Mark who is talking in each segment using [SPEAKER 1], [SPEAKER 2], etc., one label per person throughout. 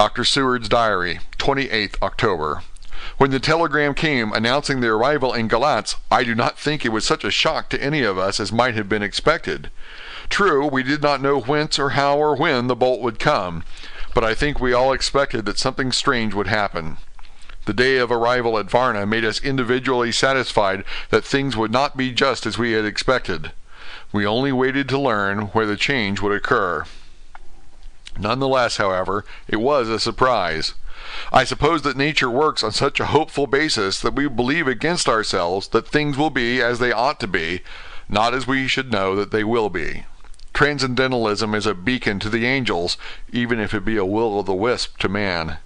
[SPEAKER 1] Dr. Seward's Diary, 28th October. When the telegram came announcing the arrival in Galatz, I do not think it was such a shock to any of us as might have been expected. True, we did not know whence or how or when the bolt would come, but I think we all expected that something strange would happen. The day of arrival at Varna made us individually satisfied that things would not be just as we had expected. We only waited to learn where the change would occur. Nonetheless, however, it was a surprise. I suppose that nature works on such a hopeful basis that we believe against ourselves that things will be as they ought to be, not as we should know that they will be. Transcendentalism is a beacon to the angels, even if it be a will o' the wisp to man.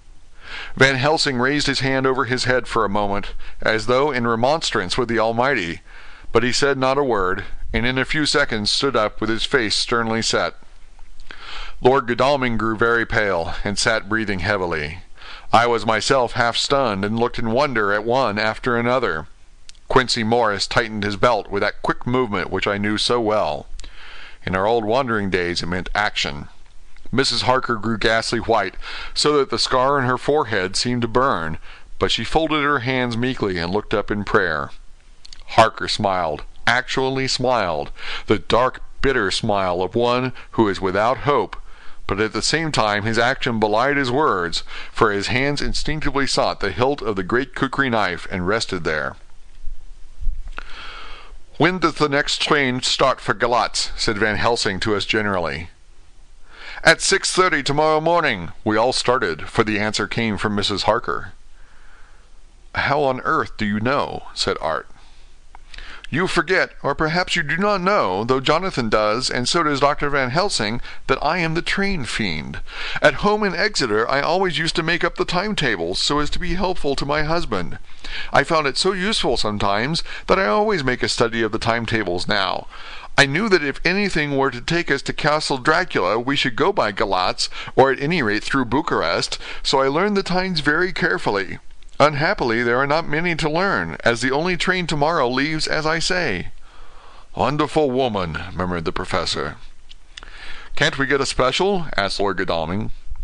[SPEAKER 1] Van Helsing raised his hand over his head for a moment, as though in remonstrance with the Almighty, but he said not a word, and in a few seconds stood up with his face sternly set. Lord Godalming grew very pale, and sat breathing heavily. I was myself half stunned, and looked in wonder at one after another. Quincey Morris tightened his belt with that quick movement which I knew so well. In our old wandering days it meant action. Mrs. Harker grew ghastly white, so that the scar on her forehead seemed to burn, but she folded her hands meekly and looked up in prayer. Harker smiled, actually smiled, the dark, bitter smile of one who is without hope, but at the same time his action belied his words, for his hands instinctively sought the hilt of the great kukri knife and rested there. When does the next train start for Galatz? said Van Helsing to us generally. At six thirty tomorrow morning. We all started, for the answer came from Mrs. Harker. How on earth do you know? said Art. You forget, or perhaps you do not know, though Jonathan does, and so does Dr. Van Helsing, that I am the train fiend. At home in Exeter, I always used to make up the timetables so as to be helpful to my husband. I found it so useful sometimes that I always make a study of the timetables now. I knew that if anything were to take us to Castle Dracula, we should go by Galatz, or at any rate through Bucharest, so I learned the times very carefully. Unhappily, there are not many to learn, as the only train tomorrow leaves as I say. Wonderful woman, murmured the professor. Can't we get a special? asked Lord Godalming.